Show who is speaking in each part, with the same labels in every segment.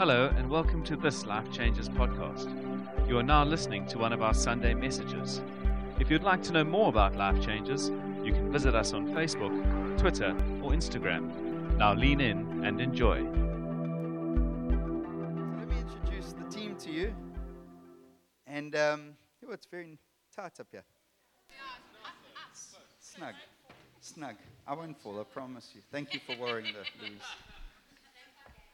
Speaker 1: Hello, and welcome to this Life Changes podcast. You are now listening to one of our Sunday messages. If you'd like to know more about Life Changes, you can visit us on Facebook, Twitter, or Instagram. Now lean in and enjoy.
Speaker 2: Let me introduce the team to you. And um, oh, it's very tight up here. Snug. Snug. I won't fall, I promise you. Thank you for worrying the Louise.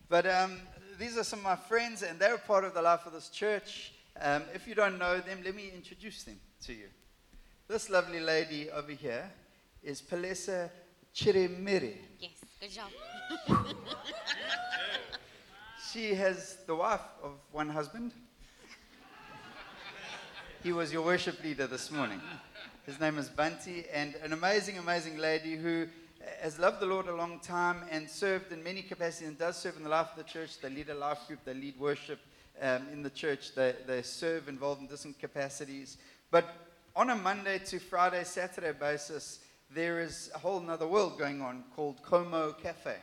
Speaker 2: But um, these are some of my friends, and they're part of the life of this church. Um, if you don't know them, let me introduce them to you. This lovely lady over here is Palesa Chiremere.
Speaker 3: Yes, good job.
Speaker 2: She has the wife of one husband. He was your worship leader this morning. His name is Bunty, and an amazing, amazing lady who has loved the Lord a long time and served in many capacities and does serve in the life of the church. They lead a life group, they lead worship um, in the church, they, they serve involved in different capacities. But on a Monday to Friday, Saturday basis, there is a whole other world going on called Como Cafe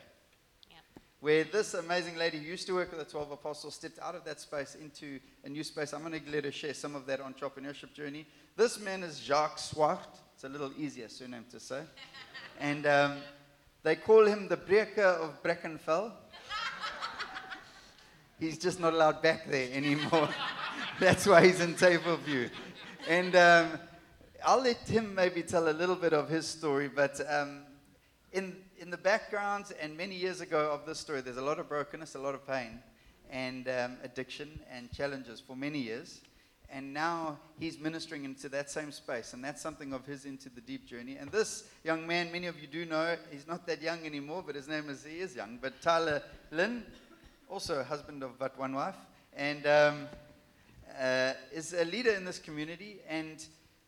Speaker 3: Yep.
Speaker 2: where this amazing lady who used to work with the 12 apostles stepped out of that space into a new space. I'm going to let her share some of that entrepreneurship journey. This man is Jacques Swart. A little easier surname to say. And um, they call him the breaker of Brackenfell. He's just not allowed back there anymore. That's why he's in table view. And um, I'll let him maybe tell a little bit of his story, but um, in, in the background and many years ago of this story, there's a lot of brokenness, a lot of pain, and um, addiction and challenges for many years. And now he's ministering into that same space, and that's something of his into the deep journey. And this young man, many of you do know, he's not that young anymore, but his name is, he is young, but Tyler Lynn, also husband of but one wife, and um, uh, is a leader in this community and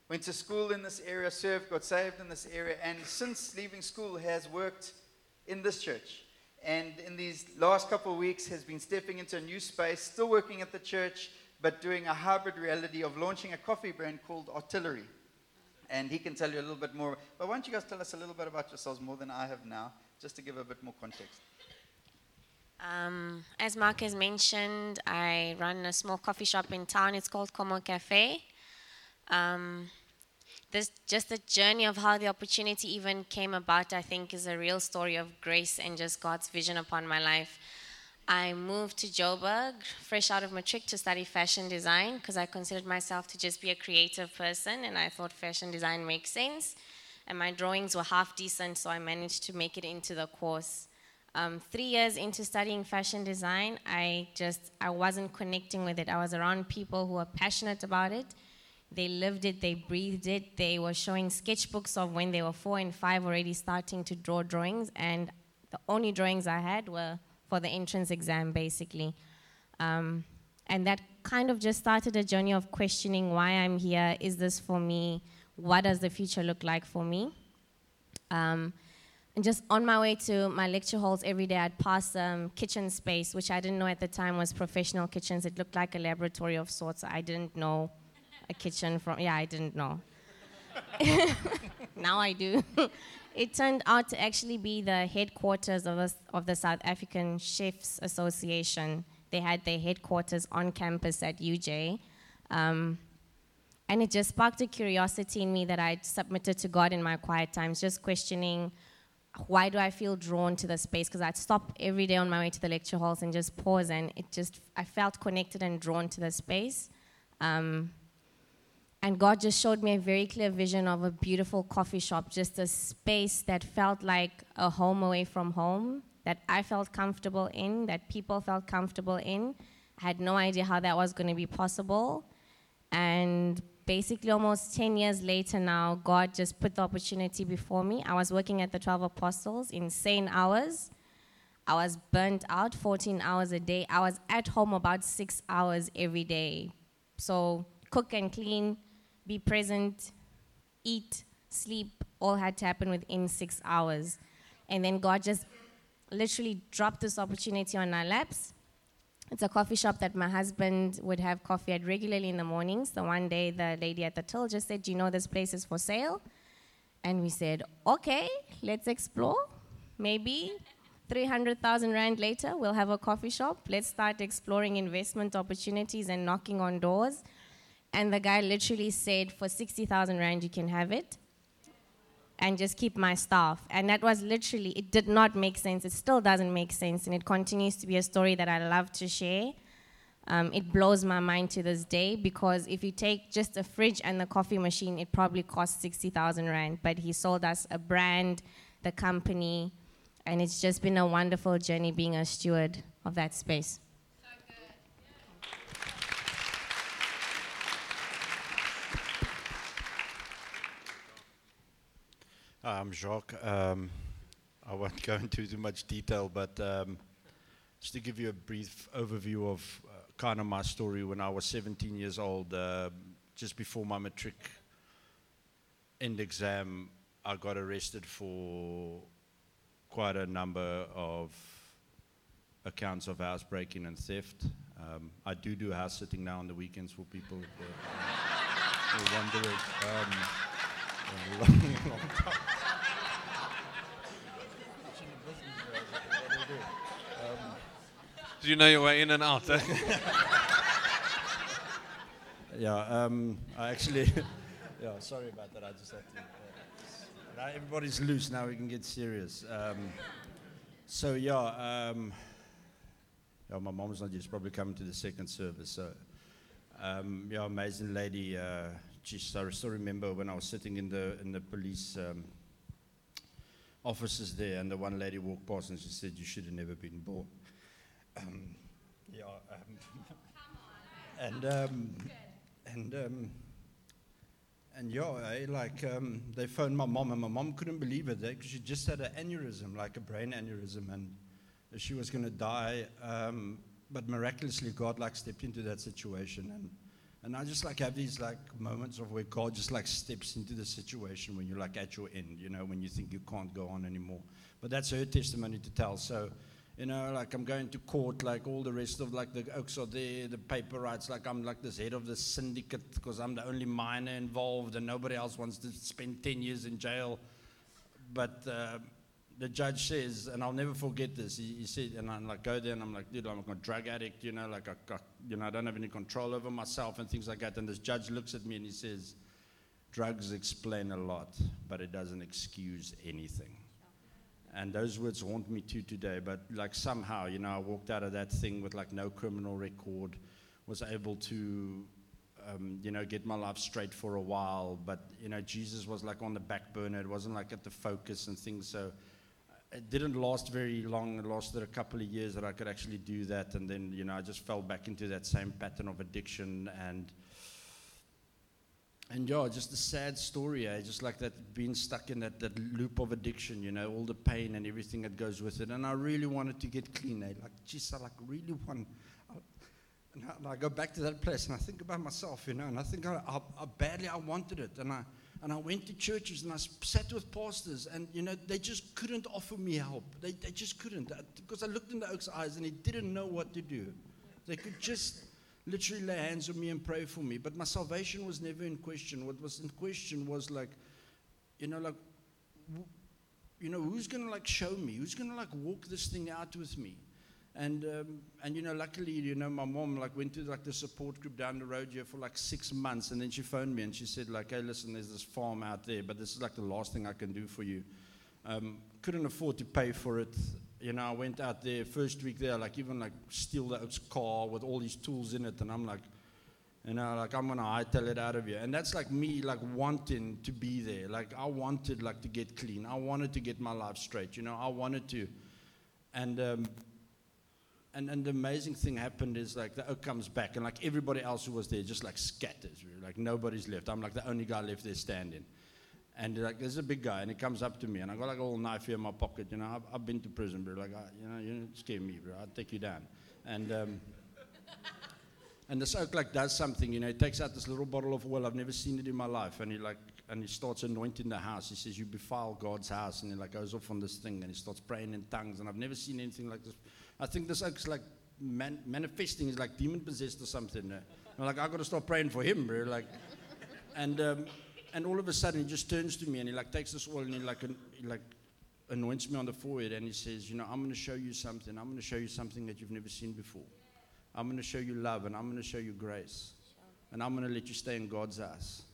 Speaker 2: went to school in this area, served, got saved in this area, and since leaving school has worked in this church. And in these last couple of weeks has been stepping into a new space, still working at the church, but doing a hybrid reality of launching a coffee brand called Artillery. And he can tell you a little bit more. But why don't you guys tell us a little bit about yourselves more than I have now, just to give a bit more context.
Speaker 3: Um, as Mark has mentioned, I run a small coffee shop in town. It's called Como Cafe. Um, this just the journey of how the opportunity even came about. I think is a real story of grace and just God's vision upon my life. I moved to Joburg, fresh out of matric, to study fashion design because I considered myself to just be a creative person, and I thought fashion design makes sense. And my drawings were half decent, so I managed to make it into the course. Um, three years into studying fashion design, I just I wasn't connecting with it. I was around people who were passionate about it. They lived it, they breathed it. They were showing sketchbooks of when they were four and five, already starting to draw drawings, and the only drawings I had were for the entrance exam, basically. Um, and that kind of just started a journey of questioning why I'm here. Is this for me? What does the future look like for me? Um, and just on my way to my lecture halls every day, I'd pass um, kitchen space, which I didn't know at the time was professional kitchens. It looked like a laboratory of sorts. I didn't know a kitchen from, yeah, I didn't know. now I do. it turned out to actually be the headquarters of, the of the South African Chefs Association. They had their headquarters on campus at UJ. Um, and it just sparked a curiosity in me that I submitted to God in my quiet times, just questioning why do I feel drawn to the space? Because I'd stop every day on my way to the lecture halls and just pause, and it just, I felt connected and drawn to the space. Um, and God just showed me a very clear vision of a beautiful coffee shop, just a space that felt like a home away from home, that I felt comfortable in, that people felt comfortable in. I had no idea how that was going to be possible. And basically, almost 10 years later now, God just put the opportunity before me. I was working at the 12 Apostles, insane hours. I was burnt out 14 hours a day. I was at home about six hours every day. So, cook and clean, be present, eat, sleep, all had to happen within six hours. And then God just literally dropped this opportunity on our laps. It's a coffee shop that my husband would have coffee at regularly in the mornings. So one day, the lady at the till just said, Do you know this place is for sale? And we said, Okay, let's explore. Maybe 300,000 Rand later, we'll have a coffee shop. Let's start exploring investment opportunities and knocking on doors. And the guy literally said, For 60,000 Rand, you can have it. And just keep my staff. And that was literally, it did not make sense. It still doesn't make sense. And it continues to be a story that I love to share. Um, it blows my mind to this day because if you take just a fridge and the coffee machine, it probably costs 60,000 Rand. But he sold us a brand, the company, and it's just been a wonderful journey being a steward of that space.
Speaker 4: I'm Jacques. Um, I won't go into too much detail, but um, just to give you a brief overview of uh, kind of my story when I was 17 years old, uh, just before my matric end exam, I got arrested for quite a number of accounts of house breaking and theft. Um, I do do house sitting now on the weekends for people who are wondering. Um, long, long
Speaker 1: Do you know your way in and out? eh?
Speaker 4: Yeah, um, I actually, yeah, sorry about that. I just have to. Uh, now everybody's loose. Now we can get serious. Um, so yeah, um, yeah, my mom's not just probably coming to the second service. So um, yeah, amazing lady. Uh, geez, I still remember when I was sitting in the in the police um, offices there, and the one lady walked past and she said, "You should have never been born." Um, yeah. Um, and um, and um, and yeah, eh, like um, they phoned my mom, and my mom couldn't believe it because she just had an aneurysm, like a brain aneurysm, and she was going to die. Um, but miraculously, God like stepped into that situation, and and I just like have these like moments of where God just like steps into the situation when you're like at your end, you know, when you think you can't go on anymore. But that's her testimony to tell. So you know, like I'm going to court, like all the rest of like the oaks are there, the paper rights, like I'm like this head of the syndicate because I'm the only minor involved and nobody else wants to spend 10 years in jail. But uh, the judge says, and I'll never forget this, he, he said, and I'm like, go there and I'm like, dude, I'm a drug addict, you know, like, I, I, you know, I don't have any control over myself and things like that. And this judge looks at me and he says, drugs explain a lot, but it doesn't excuse anything. And those words haunt me too today. But like somehow, you know, I walked out of that thing with like no criminal record, was able to, um, you know, get my life straight for a while. But you know, Jesus was like on the back burner. It wasn't like at the focus and things. So it didn't last very long. It lasted a couple of years that I could actually do that. And then, you know, I just fell back into that same pattern of addiction and and yeah, just a sad story, eh? just like that being stuck in that, that loop of addiction, you know, all the pain and everything that goes with it. And I really wanted to get clean, eh? like, geez, I like really want. I, and, I, and I go back to that place and I think about myself, you know, and I think how, badly I wanted it. And I, and I went to churches and I sat with pastors, and you know, they just couldn't offer me help. They, they just couldn't. Because I looked in the oak's eyes and he didn't know what to do. They could just literally lay hands on me and pray for me. But my salvation was never in question. What was in question was like, you know, like, you know, who's to like show me? Who's to like walk this thing out with me? And um, and you know, luckily, you know, my mom like went to like the support group down the road here for like six months, and then she phoned me and she said like, hey, listen, there's this farm out there, but this is like the last thing I can do for you. Um, couldn't afford to pay for it you know, I went out there first week there, like even like steal that car with all these tools in it, and I'm like, you know, like I'm gonna hightail it out of here, and that's like me like wanting to be there. Like I wanted like to get clean. I wanted to get my life straight. You know, I wanted to, and um, and and the amazing thing happened is like the oak comes back, and like everybody else who was there just like scatters. Like nobody's left. I'm like the only guy left there standing. And like, there's a big guy, and he comes up to me, and I got like a little knife here in my pocket. You know, I've, I've been to prison, bro. Like, I, you know, you don't scare me, bro. I'll take you down. And um, and this oak like does something. You know, he takes out this little bottle of oil. I've never seen it in my life, and he like and he starts anointing the house. He says, "You defile God's house," and he like goes off on this thing, and he starts praying in tongues. And I've never seen anything like this. I think this oak's like man, manifesting. He's like demon possessed or something. Like I got to stop praying for him, bro. Like, and. Um, and all of a sudden he just turns to me and he like takes this oil and he like he like anoints me on the forehead and he says, You know, I'm going to show you something. I'm going to show you something that you've never seen before. I'm going to show you love and I'm going to show you grace. And I'm going to let you stay in God's house.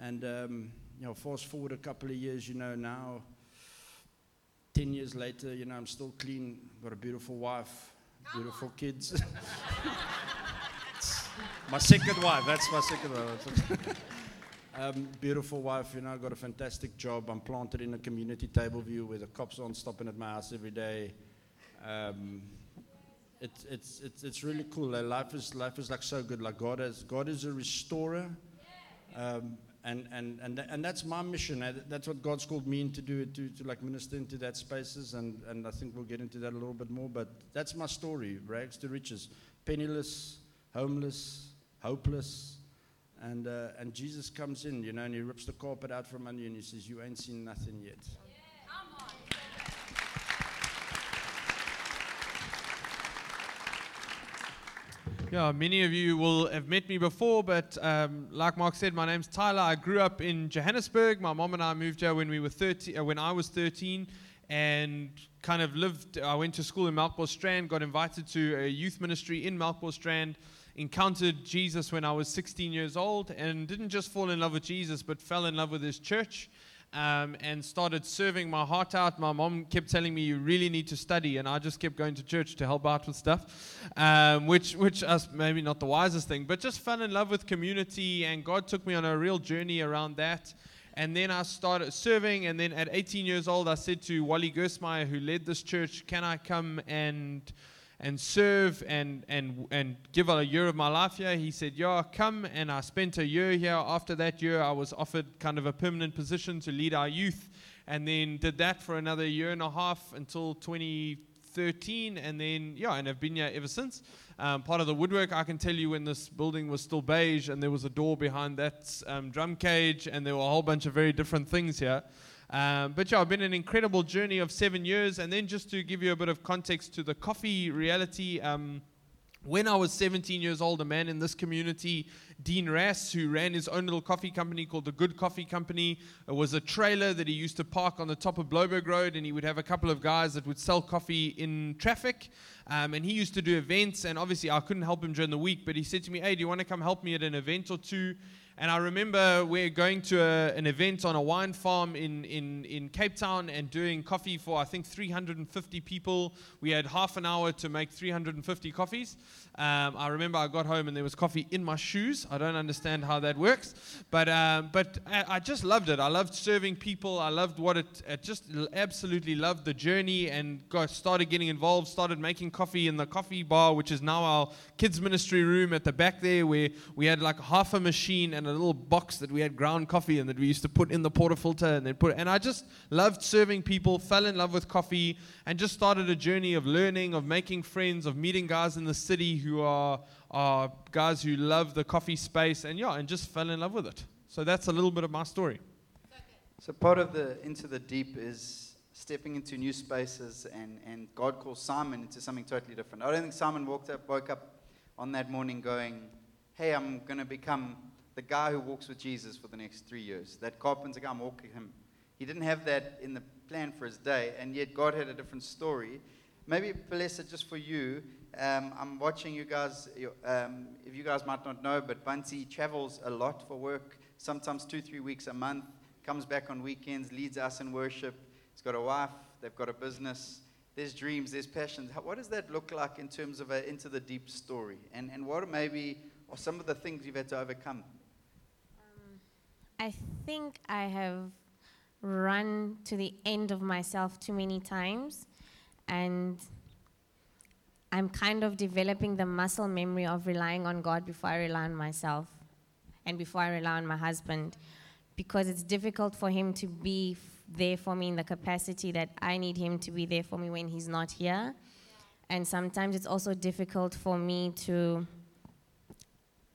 Speaker 4: And, um, you know, fast forward a couple of years, you know, now, 10 years later, you know, I'm still clean, got a beautiful wife, beautiful kids. my second wife, that's my second wife. Um, beautiful wife, you know, got a fantastic job. I'm planted in a community table view where the cops aren't stopping at my house every day. Um, it's, it's, it's, it's really cool. Life is life is like so good. Like God is God is a restorer, um, and and and th- and that's my mission. That's what God's called me to do to to like minister into that spaces, and and I think we'll get into that a little bit more. But that's my story: rags to riches, penniless, homeless, hopeless. And, uh, and Jesus comes in, you know, and he rips the carpet out from under you and he says, You ain't seen nothing yet.
Speaker 5: Yeah, many of you will have met me before, but um, like Mark said, my name's Tyler. I grew up in Johannesburg. My mom and I moved here when we were 13, uh, when I was 13, and kind of lived. I went to school in Melkbos Strand, got invited to a youth ministry in Melkbos Strand, encountered Jesus when I was 16 years old, and didn't just fall in love with Jesus, but fell in love with his church um, and started serving my heart out. My mom kept telling me, "You really need to study," and I just kept going to church to help out with stuff, um, which which is maybe not the wisest thing, but just fell in love with community, and God took me on a real journey around that. And then I started serving, and then at 18 years old, I said to Wally Gersmeyer, who led this church, "Can I come and?" And serve and, and, and give a year of my life here. He said, Yeah, come. And I spent a year here. After that year, I was offered kind of a permanent position to lead our youth. And then did that for another year and a half until 2013. And then, yeah, and I've been here ever since. Um, part of the woodwork, I can tell you when this building was still beige and there was a door behind that um, drum cage, and there were a whole bunch of very different things here. Um, but yeah, I've been an incredible journey of seven years. And then just to give you a bit of context to the coffee reality, um, when I was 17 years old, a man in this community, Dean Rass, who ran his own little coffee company called the Good Coffee Company, it was a trailer that he used to park on the top of Blouberg Road, and he would have a couple of guys that would sell coffee in traffic. Um, and he used to do events, and obviously I couldn't help him during the week, but he said to me, Hey, do you want to come help me at an event or two? And I remember we're going to a, an event on a wine farm in, in, in Cape Town and doing coffee for, I think, 350 people. We had half an hour to make 350 coffees. Um, I remember I got home and there was coffee in my shoes. I don't understand how that works. But, um, but I, I just loved it. I loved serving people. I loved what it, it just absolutely loved the journey and got started getting involved, started making coffee in the coffee bar, which is now our kids' ministry room at the back there, where we had like half a machine and a little box that we had ground coffee in that we used to put in the portafilter and then put. And I just loved serving people, fell in love with coffee, and just started a journey of learning, of making friends, of meeting guys in the city who are are guys who love the coffee space, and yeah, and just fell in love with it. So that's a little bit of my story.
Speaker 2: So part of the into the deep is stepping into new spaces, and, and God calls Simon into something totally different. I don't think Simon woke up woke up on that morning going, "Hey, I'm going to become the guy who walks with Jesus for the next three years. That carpenter guy, I'm walking him." He didn't have that in the plan for his day, and yet God had a different story. Maybe, Palesa, just for you, um, I'm watching you guys. Um, if you guys might not know, but Bunty travels a lot for work, sometimes two, three weeks a month, comes back on weekends, leads us in worship. He's got a wife, they've got a business. There's dreams, there's passions. How, what does that look like in terms of a into the deep story? And, and what maybe are some of the things you've had to overcome?
Speaker 3: I think I have run to the end of myself too many times, and I'm kind of developing the muscle memory of relying on God before I rely on myself and before I rely on my husband because it's difficult for him to be f- there for me in the capacity that I need him to be there for me when he's not here. And sometimes it's also difficult for me to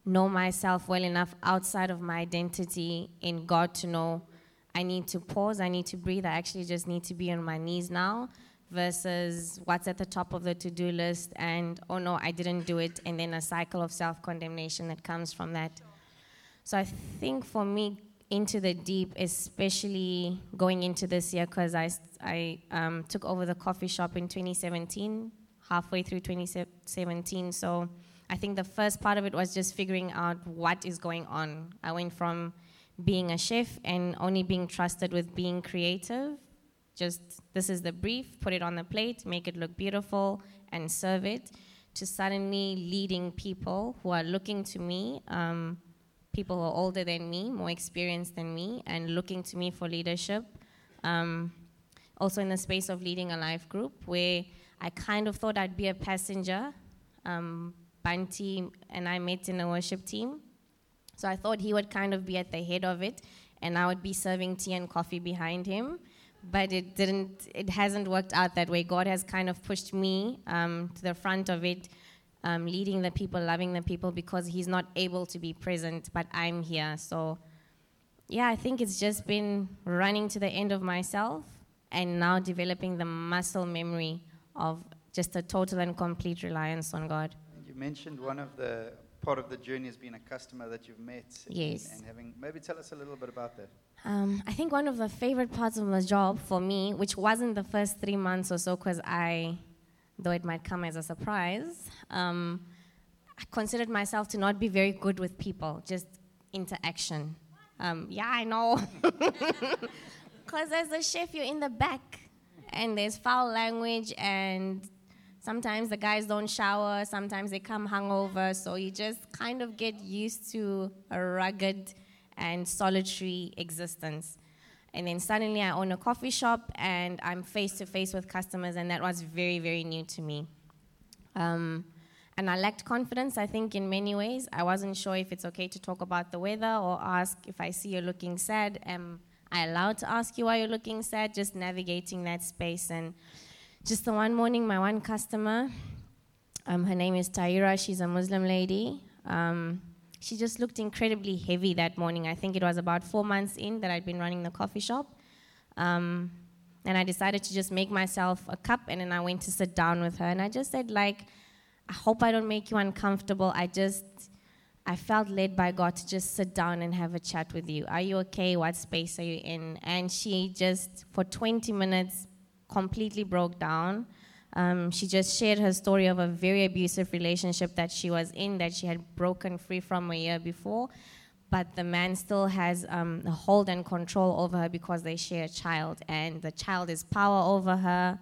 Speaker 3: know myself well enough outside of my identity in God to know I need to pause, I need to breathe, I actually just need to be on my knees now versus what's at the top of the to do list and oh no, I didn't do it, and then a cycle of self condemnation that comes from that. So I think for me, into the deep, especially going into this year, because I um, took over the coffee shop in 2017, halfway through 2017. So I think the first part of it was just figuring out what is going on. I went from being a chef and only being trusted with being creative. Just this is the brief, put it on the plate, make it look beautiful, and serve it. To suddenly leading people who are looking to me, um, people who are older than me, more experienced than me, and looking to me for leadership. Um, also, in the space of leading a life group, where I kind of thought I'd be a passenger. Um, Banti and I met in a worship team. So I thought he would kind of be at the head of it, and I would be serving tea and coffee behind him. But it didn't. It hasn't worked out that way. God has kind of pushed me um, to the front of it, um, leading the people, loving the people, because He's not able to be present, but I'm here. So, yeah, I think it's just been running to the end of myself, and now developing the muscle memory of just a total and complete reliance on God.
Speaker 2: You mentioned one of the part of the journey has been a customer that you've met. and- And having maybe tell us a little bit about that.
Speaker 3: Um, I think one of the favorite parts of the job for me, which wasn't the first three months or so, because I, though it might come as a surprise, um, I considered myself to not be very good with people, just interaction. Um, yeah, I know. Because as a chef, you're in the back, and there's foul language, and sometimes the guys don't shower, sometimes they come hungover, so you just kind of get used to a rugged and solitary existence. And then suddenly I own a coffee shop and I'm face to face with customers, and that was very, very new to me. Um, and I lacked confidence, I think, in many ways. I wasn't sure if it's okay to talk about the weather or ask if I see you looking sad. Am I allowed to ask you why you're looking sad? Just navigating that space. And just the one morning, my one customer, um, her name is Taira, she's a Muslim lady. Um, she just looked incredibly heavy that morning. I think it was about four months in that I'd been running the coffee shop. Um, and I decided to just make myself a cup, and then I went to sit down with her. And I just said, like, I hope I don't make you uncomfortable. I just, I felt led by God to just sit down and have a chat with you. Are you okay? What space are you in? And she just, for 20 minutes, completely broke down. Um, she just shared her story of a very abusive relationship that she was in, that she had broken free from a year before. But the man still has um, a hold and control over her because they share a child, and the child is power over her,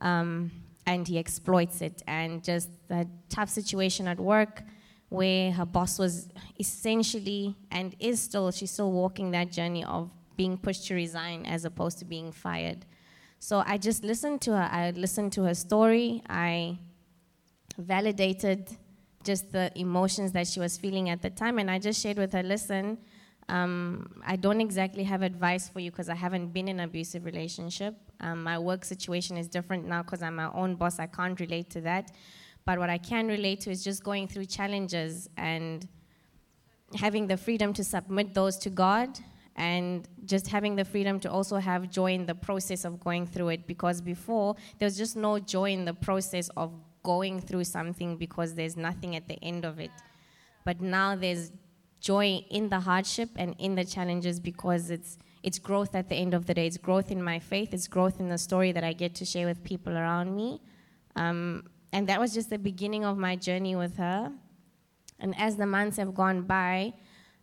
Speaker 3: um, and he exploits it. And just the tough situation at work, where her boss was essentially and is still, she's still walking that journey of being pushed to resign as opposed to being fired. So I just listened to her. I listened to her story. I validated just the emotions that she was feeling at the time, and I just shared with her, listen, um, I don't exactly have advice for you because I haven't been in an abusive relationship. Um, my work situation is different now because I'm my own boss. I can't relate to that. But what I can relate to is just going through challenges and having the freedom to submit those to God and just having the freedom to also have joy in the process of going through it. Because before there was just no joy in the process of going through something because there's nothing at the end of it. But now there's joy in the hardship and in the challenges because it's it's growth at the end of the day. It's growth in my faith. It's growth in the story that i get to share with people around me. Um, and that was just the beginning of my journey with her. And as the months have gone by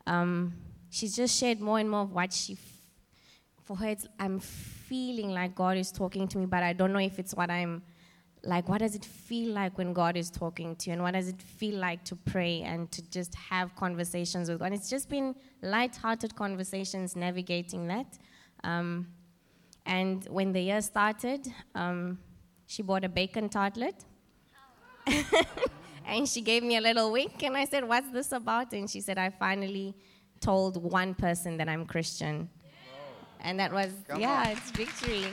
Speaker 3: um, she's just shared more and more of what she for her i'm feeling like god is talking to me but i don't know if it's what i'm like what does it feel like when god is talking to you? And what does it feel like to pray and to just have conversations with god? And it's just been light-hearted conversations navigating that. Um, and when the year started um, she bought a bacon tartlet. And she gave me a little wink and i said what's this about? And she said i finally told one person that i'm christian and that was
Speaker 2: Come
Speaker 3: yeah
Speaker 2: on.
Speaker 3: it's victory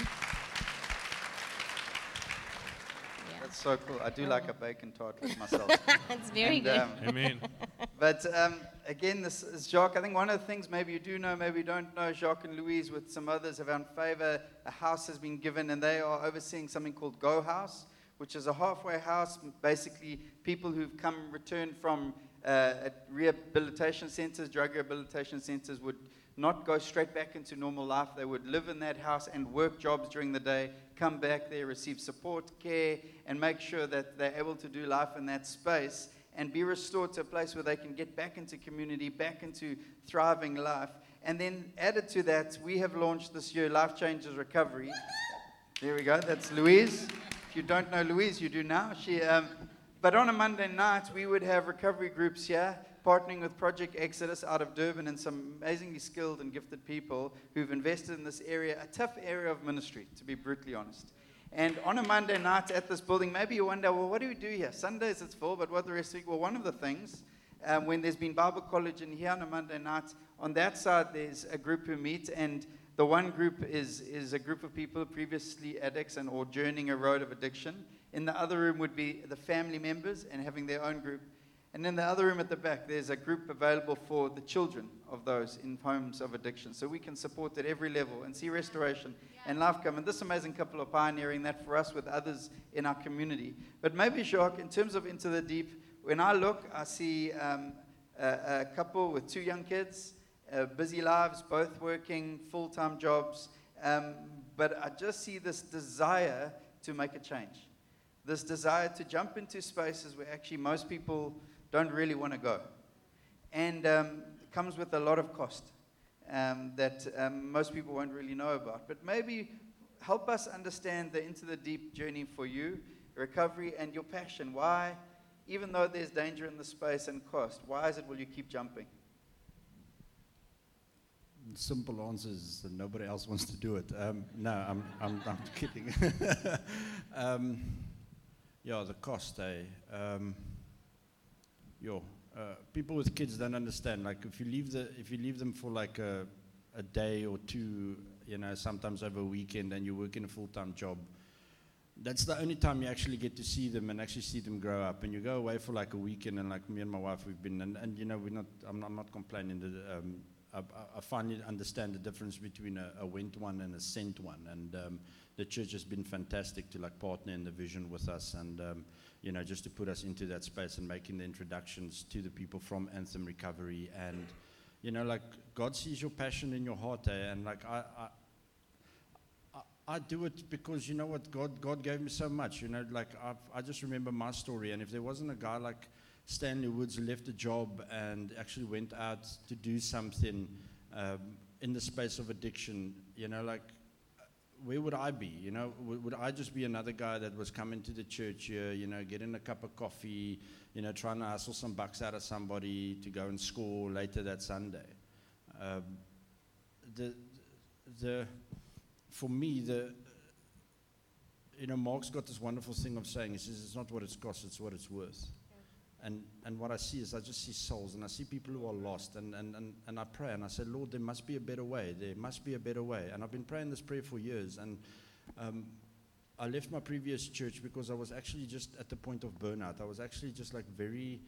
Speaker 2: That's so cool. I do like a bacon tartlet myself.
Speaker 3: it's very
Speaker 2: And,
Speaker 3: good
Speaker 2: um,
Speaker 5: Amen.
Speaker 2: But um, again, this is Jacques. I think one of the things maybe you do know, maybe you don't know, Jacques and Louise with some others have found favor. A house has been given, and they are overseeing something called Go House, which is a halfway house. Basically, people who've come returned from uh, rehabilitation centers, drug rehabilitation centers, would not go straight back into normal life. They would live in that house and work jobs during the day, come back there, receive support, care, and make sure that they're able to do life in that space and be restored to a place where they can get back into community, back into thriving life. And then added to that, we have launched this year Life Changes Recovery. There we go. That's Louise. If you don't know Louise, you do now. She, um, but on a Monday night, we would have recovery groups here partnering with Project Exodus out of Durban and some amazingly skilled and gifted people who've invested in this area, a tough area of ministry, to be brutally honest. And on a Monday night at this building, maybe you wonder, well, what do we do here? Sundays it's full, but what the rest of the week? Well, one of the things, um, when there's been Bible college in here on a Monday night, on that side there's a group who meet, and the one group is, is a group of people previously addicts and or journeying a road of addiction. In the other room would be the family members and having their own group. And in the other room at the back, there's a group available for the children of those in homes of addiction. So we can support at every level and see restoration and life come. And this amazing couple are pioneering that for us with others in our community. But maybe, Jacques, in terms of Into the Deep, when I look, I see um, a, a, couple with two young kids, uh, busy lives, both working full time jobs. Um, but I just see this desire to make a change. This desire to jump into spaces where actually most people don't really want to go. And um, comes with a lot of cost um, that um, most people won't really know about. But maybe help us understand the into the deep journey for you, recovery, and your passion. Why, even though there's danger in the space and cost, why is it will you keep jumping?
Speaker 4: Simple answer is that nobody else wants to do it. Um, no, I'm, I'm, I'm kidding. um, yeah, the cost, eh? Um, yo, uh, people with kids don't understand. Like if you leave the if you leave them for like a, a day or two, you know, sometimes over a weekend, and you work in a full time job. That's the only time you actually get to see them and actually see them grow up. And you go away for like a weekend, and like me and my wife, we've been, and, and you know, we're not. I'm not, I'm not complaining. That, um, I, I, finally understand the difference between a, a went one and a sent one, and um, the church has been fantastic to like partner in the vision with us, and um, you know, just to put us into that space and making the introductions to the people from Anthem Recovery. And, you know, like God sees your passion in your heart, eh? and like I, I I do it because you know what God God gave me so much. You know, like I've, i just remember my story, and if there wasn't a guy like Stanley Woods who left a job and actually went out to do something um, in the space of addiction, you know, like where would I be? You know, would, would, I just be another guy that was coming to the church here, you know, getting a cup of coffee, you know, trying to hustle some bucks out of somebody to go and score later that Sunday? Um, the, the, for me, the, you know, Mark's got this wonderful thing of saying, he says, it's not what it's cost, it's what it's worth. And, and what I see is I just see souls and I see people who are lost. And, and, and, and I pray and I say, Lord, there must be a better way. There must be a better way. And I've been praying this prayer for years. And um, I left my previous church because I was actually just at the point of burnout. I was actually just like very,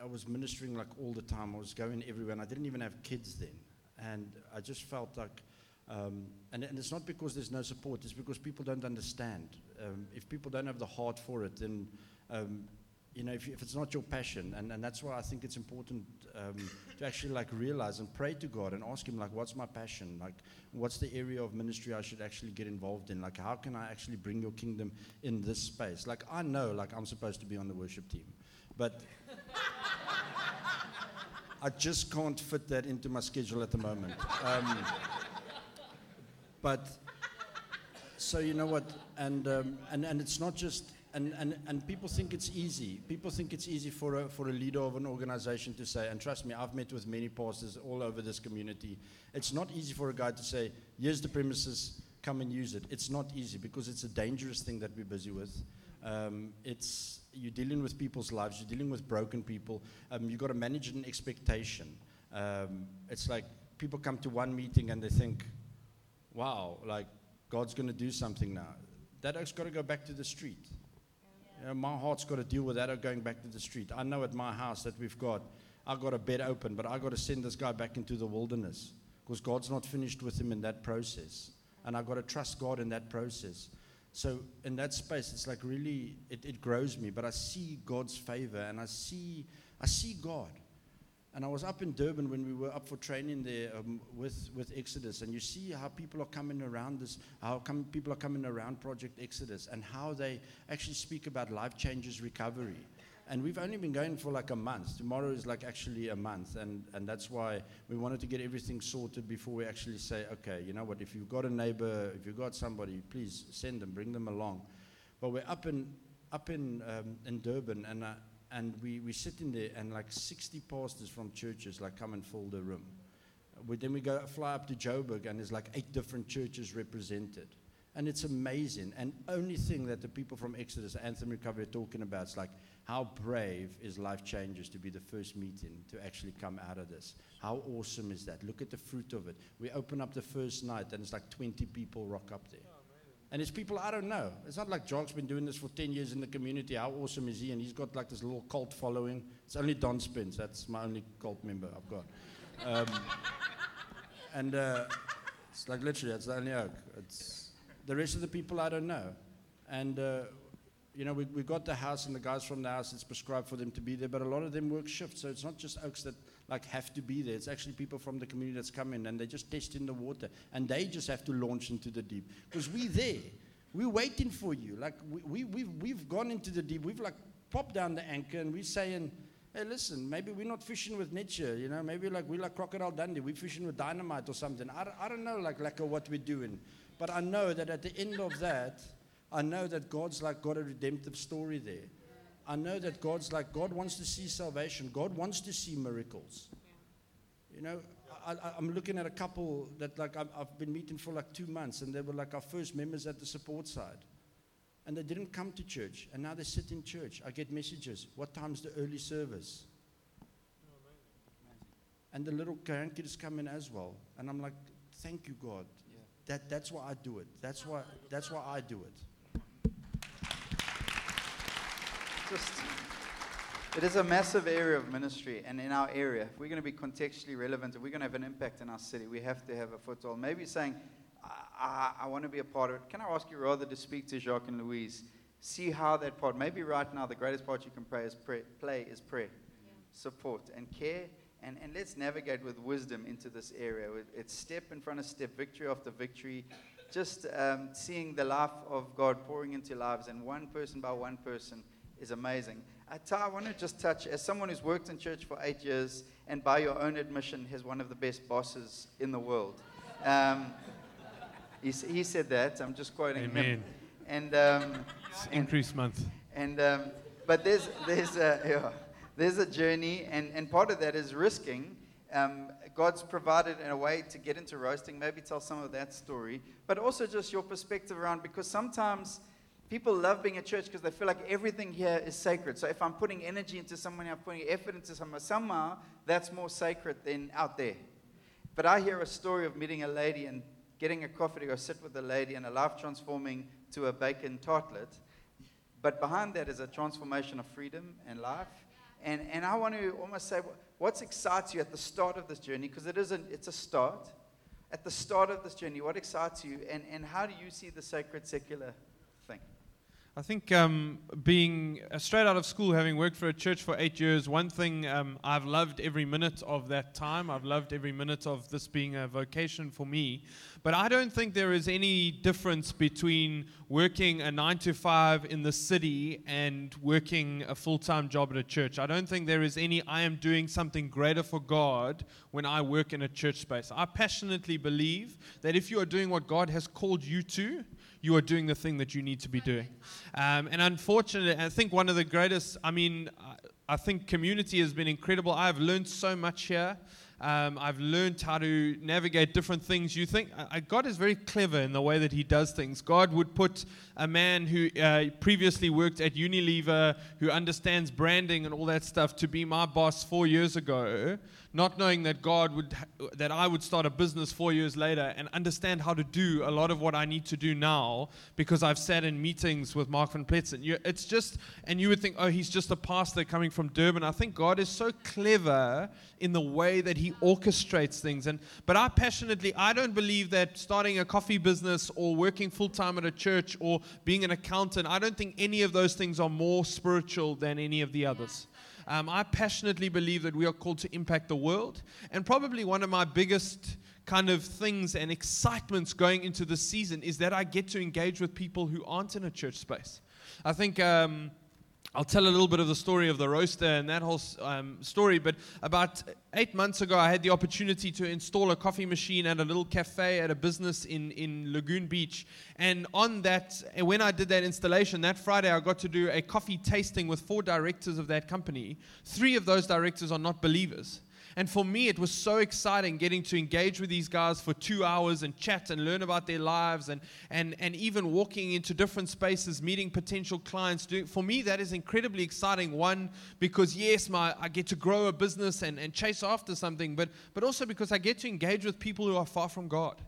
Speaker 4: I was ministering like all the time. I was going everywhere. And I didn't even have kids then. And I just felt like, um, and, and, it's not because there's no support, it's because people don't understand. Um, if people don't have the heart for it, then um, you know, if, if, it's not your passion, and, and that's why I think it's important um, to actually like realize and pray to God and ask Him, like, what's my passion? Like, what's the area of ministry I should actually get involved in? Like, how can I actually bring your kingdom in this space? Like, I know, like, I'm supposed to be on the worship team, but I just can't fit that into my schedule at the moment. Um, but so you know what, and um, and and it's not just and, and, and people think it's easy. People think it's easy for a, for a leader of an organization to say, and trust me, I've met with many pastors all over this community. It's not easy for a guy to say, here's the premises, come and use it. It's not easy because it's a dangerous thing that we're busy with. Um, it's, you're dealing with people's lives, you're dealing with broken people. Um, you've got to manage an expectation. Um, it's like people come to one meeting and they think, wow, like God's going to do something now. That has got to go back to the street. Know, my heart's got to deal with that of going back to the street. I know at my house that we've got, I've got a bed open, but I've got to send this guy back into the wilderness because God's not finished with him in that process. And I've got to trust God in that process. So in that space, it's like really, it, it grows me. But I see God's favor and I see, I see God. And I was up in Durban when we were up for training there um, with, with Exodus, and you see how people are coming around this, how come people are coming around Project Exodus, and how they actually speak about life changes recovery. And we've only been going for like a month. Tomorrow is like actually a month, and, and that's why we wanted to get everything sorted before we actually say, okay, you know what, if you've got a neighbor, if you've got somebody, please send them, bring them along. But we're up in, up in, um, in Durban, and uh, and we, we sit in there and like 60 pastors from churches like come and fill the room. We, then we go fly up to joburg and there's like eight different churches represented. And it's amazing. And only thing that the people from exodus anthem recovery are talking about is like how brave is life changes to be the first meeting to actually come out of this? How awesome is that? Look at the fruit of it. We open up the first night and it's like 20 people rock up there and it's people I don't know. It's not like John's been doing this for 10 years in the community. How awesome is he? And he's got like this little cult following. It's only Don Spence. That's my only cult member I've got. Um, and uh, it's like literally, that's the only oak. It's the rest of the people I don't know. And, uh, you know, we, we've got the house and the guys from the house, it's prescribed for them to be there, but a lot of them work shifts. So it's not just oaks that like have to be there. It's actually people from the community that's come in and they just test in the water and they just have to launch into the deep because we're there. We're waiting for you. Like we, we, we've, we've gone into the deep. We've like popped down the anchor and we're saying, hey, listen, maybe we're not fishing with nature, you know, maybe like we're like Crocodile Dundee, we're fishing with dynamite or something. I, I don't know like, like what we're doing. But I know that at the end of that, I know that God's like got a redemptive story there. I know that God's like, God wants to see salvation. God wants to see miracles. You know, I, am looking at a couple that like I've, I've been meeting for like two months, and they were like our first members at the support side. And they didn't come to church, and now they sit in church. I get messages. What time's the early service? And the little grandkids come in as well. And I'm like, thank you, God. Yeah. That, that's why I do it. That's why, that's why I do it.
Speaker 2: Just it is a massive area of ministry, and in our area, if we're going to be contextually relevant, if we're going to have an impact in our city, we have to have a foothold. Maybe saying, I, I, I want to be a part of it. Can I ask you rather to speak to Jacques and Louise? See how that part, maybe right now, the greatest part you can pray is pray, play is prayer, yeah. support, and care. And, and let's navigate with wisdom into this area. It's step in front of step, victory after victory, just um, seeing the life of God pouring into lives, and one person by one person is amazing. Uh, Ty, I want to just touch, as someone who's worked in church for eight years and by your own admission has one of the best bosses in the world. Um, he, he, said that. I'm just quoting
Speaker 5: Amen.
Speaker 2: him. And, um,
Speaker 5: increase month.
Speaker 2: And um, but there's there's a yeah, there's a journey, and, and part of that is risking. Um, God's provided in a way to get into roasting. Maybe tell some of that story, but also just your perspective around because sometimes People love being at church because they feel like everything here is sacred. So if I'm putting energy into someone, I'm putting effort into someone, somehow that's more sacred than out there. But I hear a story of meeting a lady and getting a coffee to go sit with a lady and a life transforming to a bacon tartlet. But behind that is a transformation of freedom and life. And, and I want to almost say, what excites you at the start of this journey? Because it isn't, it's a start. At the start of this journey, what excites you? And, and how do you see the sacred secular thing?
Speaker 5: I think um, being uh, straight out of school, having worked for a church for eight years, one thing um, I've loved every minute of that time. I've loved every minute of this being a vocation for me. But I don't think there is any difference between working a nine to five in the city and working a full time job at a church. I don't think there is any, I am doing something greater for God when I work in a church space. I passionately believe that if you are doing what God has called you to, you are doing the thing that you need to be doing. Um, and unfortunately, I think one of the greatest, I mean, I think community has been incredible. I've learned so much here. Um, I've learned how to navigate different things. You think uh, God is very clever in the way that He does things. God would put a man who uh, previously worked at Unilever, who understands branding and all that stuff, to be my boss four years ago not knowing that God would, that I would start a business four years later and understand how to do a lot of what I need to do now because I've sat in meetings with Mark van Pletzen. You, it's just, and you would think, oh, he's just a pastor coming from Durban. I think God is so clever in the way that He orchestrates things. And but I passionately, I don't believe that starting a coffee business or working full time at a church or being an accountant, I don't think any of those things are more spiritual than any of the others. Um, I passionately believe that we are called to impact the world. And probably one of my biggest kind of things and excitements going into the season is that I get to engage with people who aren't in a church space. I think. Um, I'll tell a little bit of the story of the roaster and that whole um, story. But about eight months ago, I had the opportunity to install a coffee machine at a little cafe at a business in, in Lagoon Beach. And on that, when I did that installation, that Friday, I got to do a coffee tasting with four directors of that company. Three of those directors are not believers. And for me, it was so exciting getting to engage with these guys for two hours and chat and learn about their lives and, and, and even walking into different spaces, meeting potential clients. For me, that is incredibly exciting. One, because yes, my, I get to grow a business and, and chase after something, but, but also because I get to engage with people who are far from God.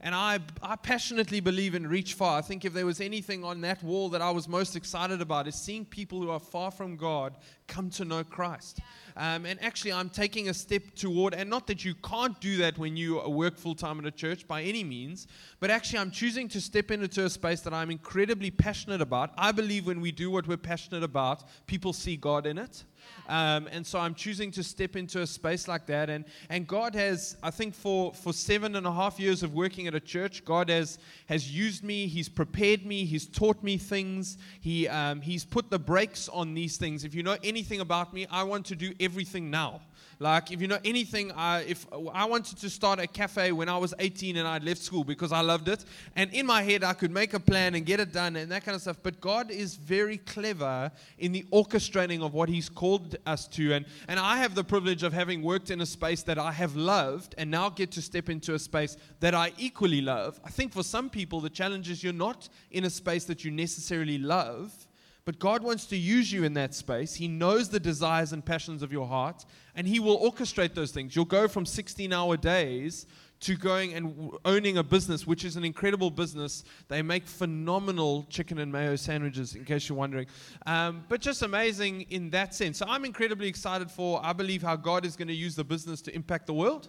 Speaker 5: And I, I passionately believe in reach far. I think if there was anything on that wall that I was most excited about is seeing people who are far from God come to know Christ. Um, and actually, I'm taking a step toward, and not that you can't do that when you work full time at a church by any means, but actually, I'm choosing to step into a space that I'm incredibly passionate about. I believe when we do what we're passionate about, people see God in it. Um, and so I'm choosing to step into a space like that. And, and God has, I think, for, for seven and a half years of working at a church, God has, has used me. He's prepared me. He's taught me things. He, um, he's put the brakes on these things. If you know anything about me, I want to do everything now. Like, if you know anything, I, if I wanted to start a cafe when I was 18 and I'd left school because I loved it, and in my head I could make a plan and get it done and that kind of stuff. But God is very clever in the orchestrating of what He's called us to. And, and I have the privilege of having worked in a space that I have loved and now get to step into a space that I equally love. I think for some people, the challenge is you're not in a space that you necessarily love. But God wants to use you in that space. He knows the desires and passions of your heart, and He will orchestrate those things. You'll go from 16 hour days to going and owning a business, which is an incredible business. They make phenomenal chicken and mayo sandwiches, in case you're wondering. Um, but just amazing in that sense. So I'm incredibly excited for, I believe, how God is going to use the business to impact the world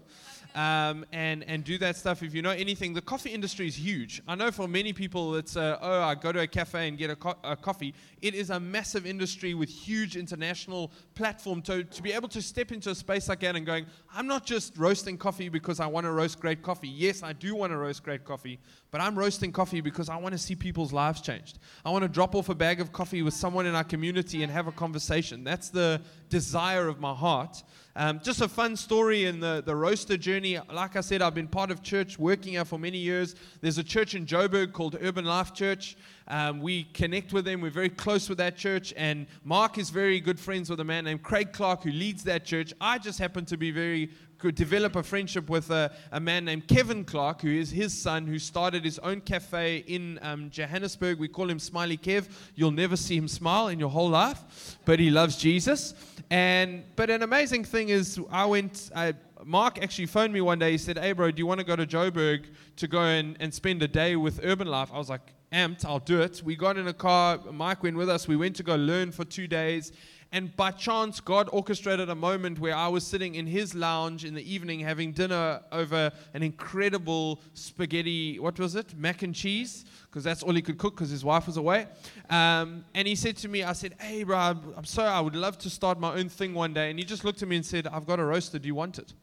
Speaker 5: um, and, and do that stuff. If you know anything, the coffee industry is huge. I know for many people, it's, uh, oh, I go to a cafe and get a, co- a, coffee. It is a massive industry with huge international platform. To, to be able to step into a space like that and going, I'm not just roasting coffee because I want to roast great coffee. Yes, I do want to roast great coffee, but I'm roasting coffee because I want to see people's lives changed. I want to drop off a bag of coffee with someone in our community and have a conversation. That's the desire of my heart. Um, just a fun story in the, the roaster journey. Like I said, I've been part of church working here for many years. There's a church in Joburg called Urban Life Church. Um, we connect with them. We're very close with that church. And Mark is very good friends with a man named Craig Clark who leads that church. I just happen to be very could develop a friendship with a, a, man named Kevin Clark, who is his son, who started his own cafe in um, Johannesburg. We call him Smiley Kev. You'll never see him smile in your whole life, but he loves Jesus. And but an amazing thing is, I went. I, Mark actually phoned me one day. He said, "Hey, bro, do you want to go to Joburg to go and, and spend a day with Urban Life?" I was like, "Amped, I'll do it." We got in a car. Mike went with us. We went to go learn for two days. And by chance, God orchestrated a moment where I was sitting in his lounge in the evening having dinner over an incredible spaghetti, what was it? Mac and cheese, because that's all he could cook because his wife was away. Um, and he said to me, I said, Hey, bro, I'm sorry, I would love to start my own thing one day. And he just looked at me and said, I've got a roaster. Do you want it?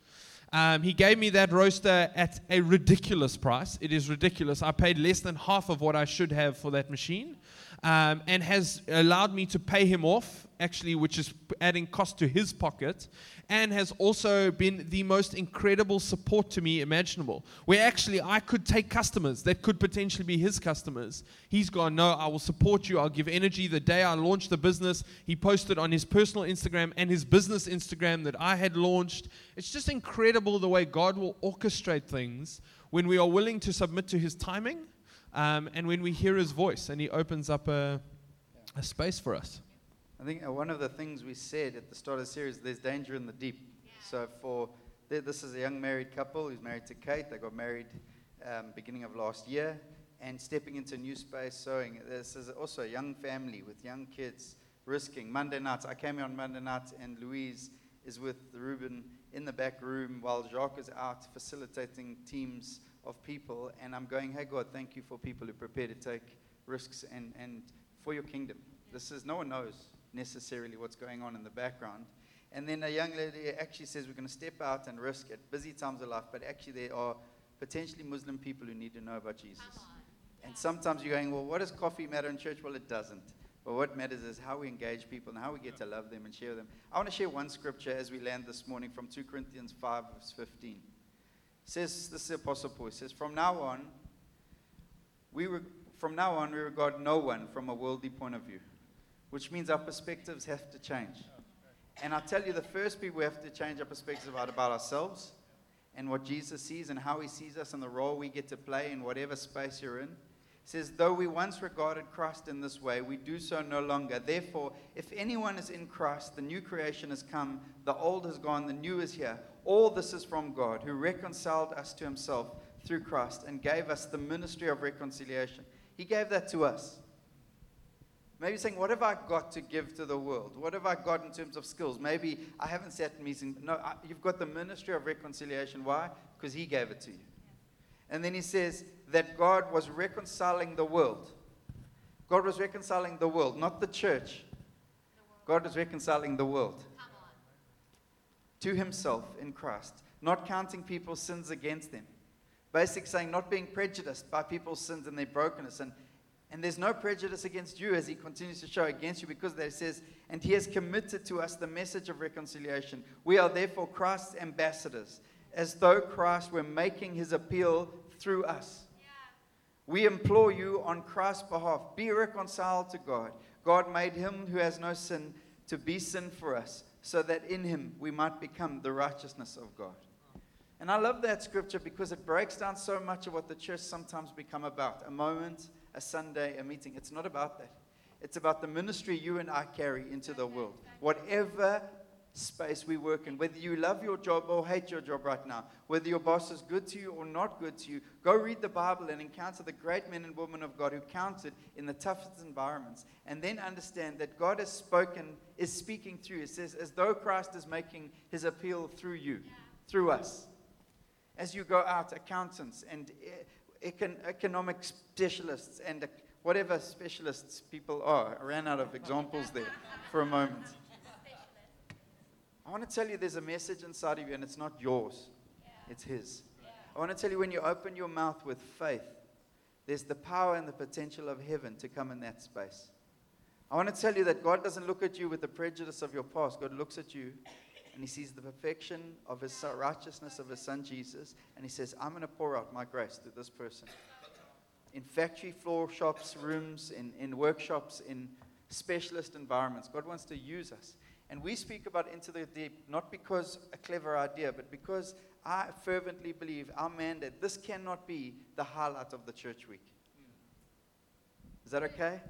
Speaker 5: Um, he gave me that roaster at a ridiculous price. It is ridiculous. I paid less than half of what I should have for that machine um, and has allowed me to pay him off, actually, which is adding cost to his pocket, and has also been the most incredible support to me imaginable. Where actually I could take customers that could potentially be his customers. He's gone, No, I will support you. I'll give energy. The day I launched the business, he posted on his personal Instagram and his business Instagram that I had launched. It's just incredible the way God will orchestrate things when we are willing to submit to his timing um, and when we hear his voice and he opens up a, a space for us.
Speaker 2: I think uh, one of the things we said at the start of the series, there's danger in the deep. Yeah. So for this is a young married couple who's married to Kate. They got married um, beginning of last year and stepping into a new space, sowing. This is also a young family with young kids risking Monday nights. I came here on Monday nights and Louise is with Ruben in the back room while Jacques is out facilitating teams of people. And I'm going, hey, God, thank you for people who prepare to take risks and, and for your kingdom. This is, no one knows necessarily what's going on in the background. And then a young lady actually says, We're going to step out and risk it. Busy times of life, but actually, there are potentially Muslim people who need to know about Jesus. And sometimes you're going, Well, what does coffee matter in church? Well, it doesn't. But what matters is how we engage people and how we get to love them and share them. I want to share one scripture as we land this morning from 2 Corinthians 5, verse 15. Says, This is Apostle Paul. It says, From now on, we re- from now on, we regard no one from a worldly point of view, which means our perspectives have to change. And I tell you, the first people we have to change our perspectives about, about ourselves and what Jesus sees and how he sees us and the role we get to play in whatever space you're in. Says, Though we once regarded Christ in this way, we do so no longer. Therefore, if anyone is in Christ, the new creation has come, the old has gone, the new is here. All this is from God, who reconciled us to himself through Christ and gave us the ministry of reconciliation. He gave that to us. Maybe saying, What have I got to give to the world? What have I got in terms of skills? Maybe I haven't sat in meetings. No, I, you've got the ministry of reconciliation. Why? Because He gave it to you. And then He says that God was reconciling the world. God was reconciling the world, not the church. God was reconciling the world to Himself in Christ, not counting people's sins against them. Basically, saying not being prejudiced by people's sins and their brokenness and and there's no prejudice against you as he continues to show against you because there says, and he has committed to us the message of reconciliation. We are therefore Christ's ambassadors, as though Christ were making his appeal through us. We implore you on Christ's behalf be reconciled to God. God made him who has no sin to be sin for us, so that in him we might become the righteousness of God. And I love that scripture because it breaks down so much of what the church sometimes become about a moment a Sunday, a meeting. It's not about that. It's about the ministry you and I carry into the world. Whatever space we work in, whether you love your job or hate your job right now, whether your boss is good to you or not good to you, go read the Bible and encounter the great men and women of God who counted in the toughest environments. And then understand that God has spoken, is speaking through. It says, as though Christ is making his appeal through you, through us. As you go out, accountants and eh, econ- economic specialists and whatever specialists people are. I ran out of examples there for a moment. I want to tell you there's a message inside of you, and it's not yours, it's His. I want to tell you when you open your mouth with faith, there's the power and the potential of heaven to come in that space. I want to tell you that God doesn't look at you with the prejudice of your past. God looks at you and he sees the perfection of his righteousness of his son Jesus, and he says, I'm going to pour out my grace to this person. In factory floor shops, rooms, in, in workshops, in specialist environments, God wants to use us. And we speak about into the deep, not because a clever idea, but because I fervently believe our mandate, this cannot be the highlight of the church week. Is that okay?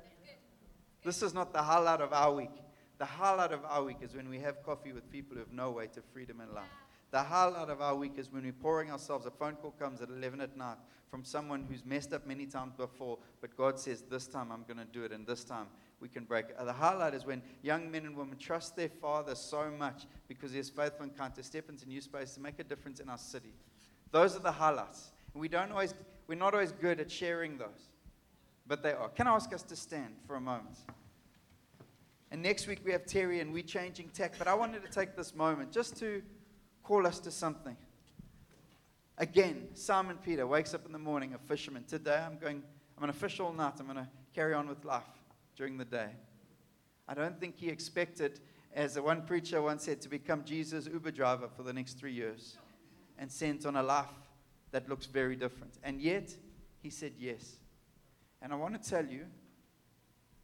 Speaker 2: This is not the highlight of our week. The highlight of our week is when we have coffee with people who have no way to freedom and life. The highlight of our week is when we're pouring ourselves. A phone call comes at 11 at night from someone who's messed up many times before, but God says, This time I'm going to do it, and this time we can break it. The highlight is when young men and women trust their father so much because he is faithful and kind to step into new space to make a difference in our city. Those are the highlights. And we don't always, we're not always good at sharing those, but they are. Can I ask us to stand for a moment? And next week we have Terry and we're changing tech. But I wanted to take this moment just to call us to something. Again, Simon Peter wakes up in the morning, a fisherman. Today I'm going, I'm going to fish all night. I'm going to carry on with life during the day. I don't think he expected, as one preacher once said, to become Jesus' Uber driver for the next three years and sent on a life that looks very different. And yet, he said yes. And I want to tell you,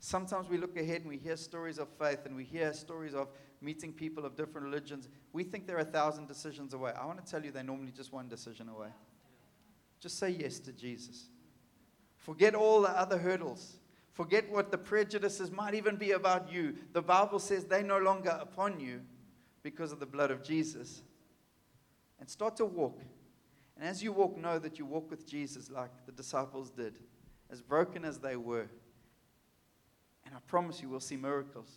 Speaker 2: Sometimes we look ahead and we hear stories of faith and we hear stories of meeting people of different religions. We think they're a thousand decisions away. I want to tell you they're normally just one decision away. Just say yes to Jesus. Forget all the other hurdles. Forget what the prejudices might even be about you. The Bible says they're no longer upon you because of the blood of Jesus. And start to walk. And as you walk, know that you walk with Jesus like the disciples did, as broken as they were. And I promise you, we'll see miracles.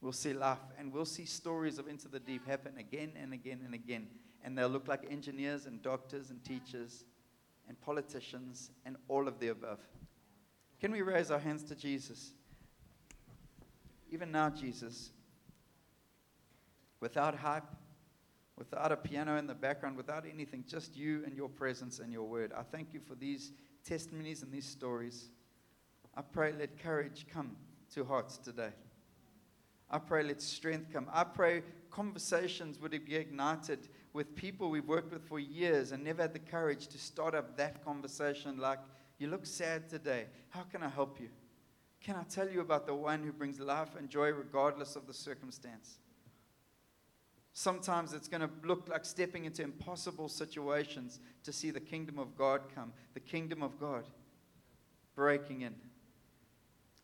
Speaker 2: we'll see life and we'll see stories of Into the Deep happen again and again and again. And they'll look like engineers and doctors and teachers and politicians and all of the above. Can we raise our hands to Jesus? Even now, Jesus, without hype, without a piano in the background, without anything, just you and your presence and your word. I thank you for these testimonies and these stories. I pray let courage come to hearts today. I pray let strength come. I pray conversations would be ignited with people we've worked with for years and never had the courage to start up that conversation like, You look sad today. How can I help you? Can I tell you about the one who brings life and joy regardless of the circumstance? Sometimes it's going to look like stepping into impossible situations to see the kingdom of God come, the kingdom of God breaking in.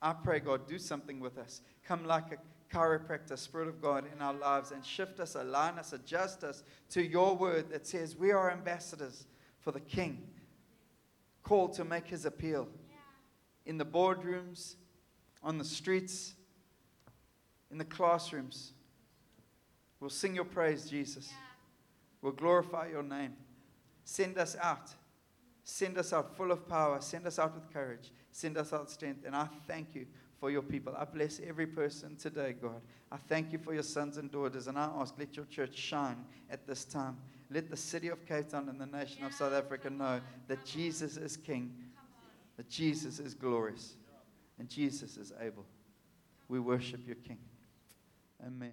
Speaker 2: I pray, God, do something with us. Come like a chiropractor, Spirit of God, in our lives and shift us, align us, adjust us to your word that says we are ambassadors for the King, called to make his appeal in the boardrooms, on the streets, in the classrooms. We'll sing your praise, Jesus. We'll glorify your name. Send us out. Send us out full of power. Send us out with courage. Send us out strength. And I thank you for your people. I bless every person today, God. I thank you for your sons and daughters. And I ask, let your church shine at this time. Let the city of Cape Town and the nation of South Africa know that Jesus is King, that Jesus is glorious, and Jesus is able. We worship your King. Amen.